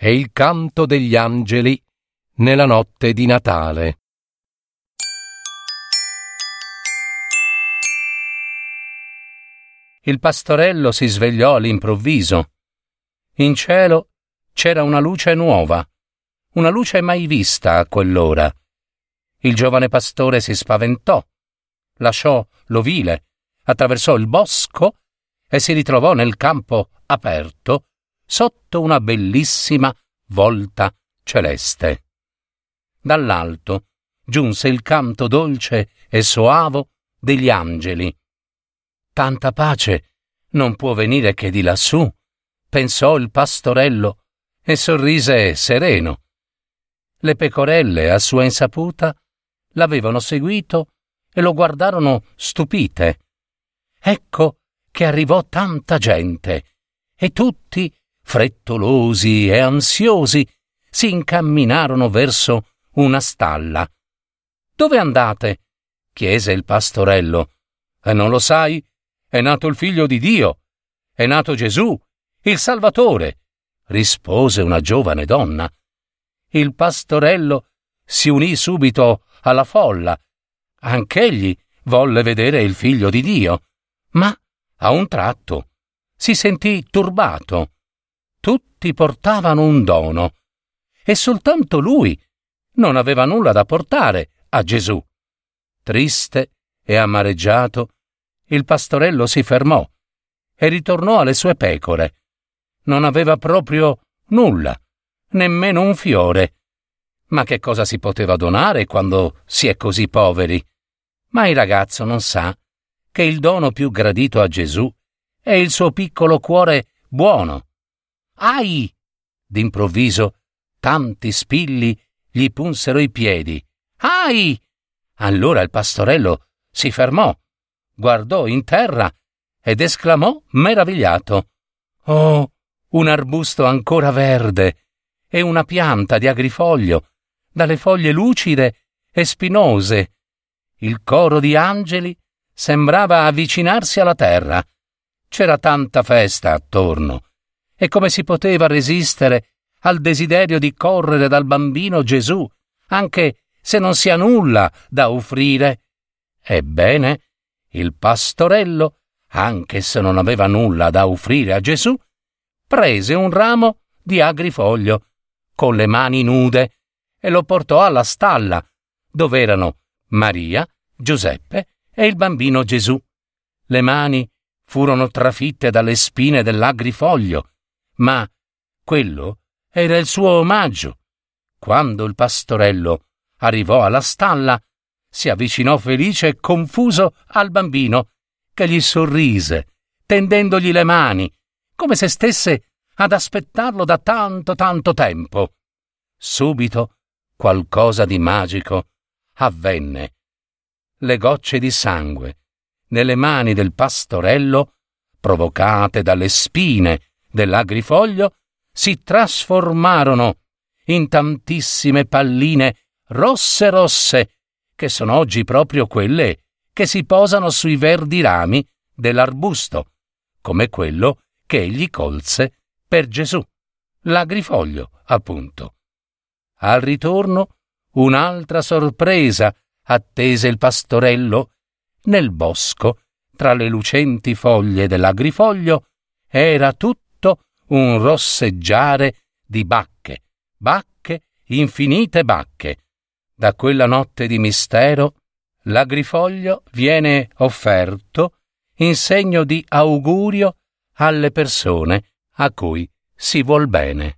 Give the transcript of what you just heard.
e il canto degli angeli nella notte di Natale. Il pastorello si svegliò all'improvviso. In cielo c'era una luce nuova, una luce mai vista a quell'ora. Il giovane pastore si spaventò, lasciò l'ovile, attraversò il bosco e si ritrovò nel campo aperto sotto una bellissima volta celeste. Dall'alto giunse il canto dolce e soavo degli angeli. Tanta pace non può venire che di lassù, pensò il pastorello e sorrise sereno. Le pecorelle, a sua insaputa, l'avevano seguito e lo guardarono stupite. Ecco che arrivò tanta gente e tutti frettolosi e ansiosi, si incamminarono verso una stalla. Dove andate? chiese il pastorello. E non lo sai? È nato il figlio di Dio. È nato Gesù, il Salvatore, rispose una giovane donna. Il pastorello si unì subito alla folla. Anch'egli volle vedere il figlio di Dio, ma a un tratto si sentì turbato tutti portavano un dono e soltanto lui non aveva nulla da portare a Gesù. Triste e amareggiato, il pastorello si fermò e ritornò alle sue pecore. Non aveva proprio nulla, nemmeno un fiore. Ma che cosa si poteva donare quando si è così poveri? Ma il ragazzo non sa che il dono più gradito a Gesù è il suo piccolo cuore buono Ai! D'improvviso tanti spilli gli punsero i piedi. Ai! Allora il pastorello si fermò, guardò in terra ed esclamò meravigliato. Oh, un arbusto ancora verde e una pianta di agrifoglio, dalle foglie lucide e spinose. Il coro di angeli sembrava avvicinarsi alla terra. C'era tanta festa attorno e come si poteva resistere al desiderio di correre dal bambino Gesù, anche se non si ha nulla da offrire? Ebbene, il pastorello, anche se non aveva nulla da offrire a Gesù, prese un ramo di agrifoglio con le mani nude e lo portò alla stalla, dove erano Maria, Giuseppe e il bambino Gesù. Le mani furono trafitte dalle spine dell'agrifoglio ma quello era il suo omaggio. Quando il pastorello arrivò alla stalla, si avvicinò felice e confuso al bambino, che gli sorrise, tendendogli le mani, come se stesse ad aspettarlo da tanto tanto tempo. Subito qualcosa di magico avvenne. Le gocce di sangue nelle mani del pastorello, provocate dalle spine dell'agrifoglio si trasformarono in tantissime palline rosse rosse, che sono oggi proprio quelle che si posano sui verdi rami dell'arbusto, come quello che egli colse per Gesù, l'agrifoglio, appunto. Al ritorno, un'altra sorpresa attese il pastorello. Nel bosco, tra le lucenti foglie dell'agrifoglio, era tutto un rosseggiare di bacche, bacche, infinite bacche. Da quella notte di mistero l'agrifoglio viene offerto in segno di augurio alle persone a cui si vuol bene.